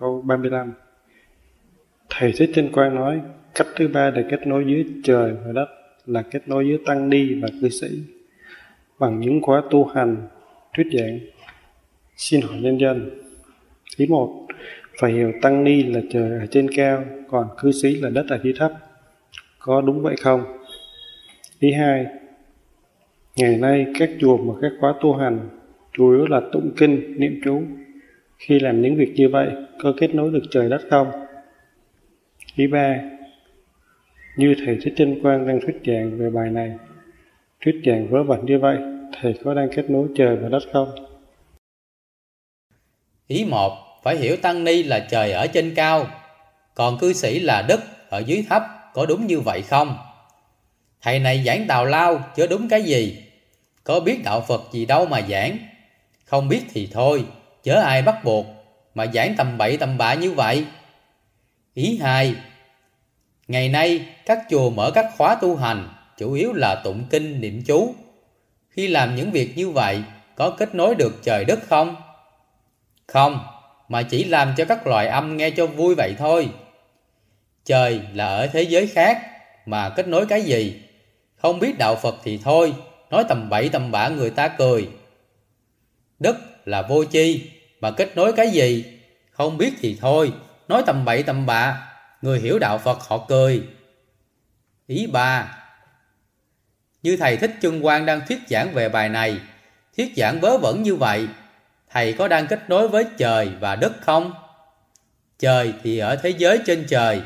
Câu 35 Thầy Thích Chân Quang nói, cách thứ ba để kết nối giữa trời và đất là kết nối giữa tăng ni và cư sĩ bằng những khóa tu hành, thuyết giảng. Xin hỏi nhân dân. Ý một, phải hiểu tăng ni là trời ở trên cao, còn cư sĩ là đất ở dưới thấp. Có đúng vậy không? Ý hai, ngày nay các chùa mà các khóa tu hành chủ yếu là tụng kinh, niệm chú. Khi làm những việc như vậy, có kết nối được trời đất không? Ý ba, như Thầy Thích Chân Quang đang thuyết giảng về bài này, thuyết giảng vớ vẩn như vậy, Thầy có đang kết nối trời và đất không? Ý một, phải hiểu Tăng Ni là trời ở trên cao, còn cư sĩ là đất ở dưới thấp, có đúng như vậy không? Thầy này giảng tào lao, chứ đúng cái gì? Có biết đạo Phật gì đâu mà giảng. Không biết thì thôi, chớ ai bắt buộc, mà giảng tầm bậy tầm bạ như vậy. Ý hai, ngày nay các chùa mở các khóa tu hành, chủ yếu là tụng kinh niệm chú. Khi làm những việc như vậy, có kết nối được trời đất không? Không, mà chỉ làm cho các loài âm nghe cho vui vậy thôi. Trời là ở thế giới khác, mà kết nối cái gì? Không biết đạo Phật thì thôi, nói tầm bậy tầm bạ người ta cười. Đất là vô chi, mà kết nối cái gì? Không biết thì thôi, nói tầm bậy tầm bạ, người hiểu đạo Phật họ cười. Ý ba Như thầy Thích Chân Quang đang thuyết giảng về bài này, thuyết giảng vớ vẩn như vậy, thầy có đang kết nối với trời và đất không? Trời thì ở thế giới trên trời,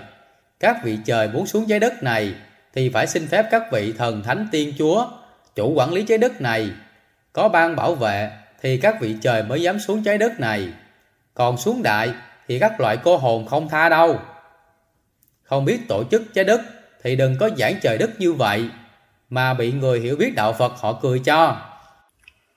các vị trời muốn xuống trái đất này thì phải xin phép các vị thần thánh tiên chúa, chủ quản lý trái đất này, có ban bảo vệ thì các vị trời mới dám xuống trái đất này. Còn xuống đại thì các loại cô hồn không tha đâu. Không biết tổ chức trái đất thì đừng có giảng trời đất như vậy, mà bị người hiểu biết đạo Phật họ cười cho.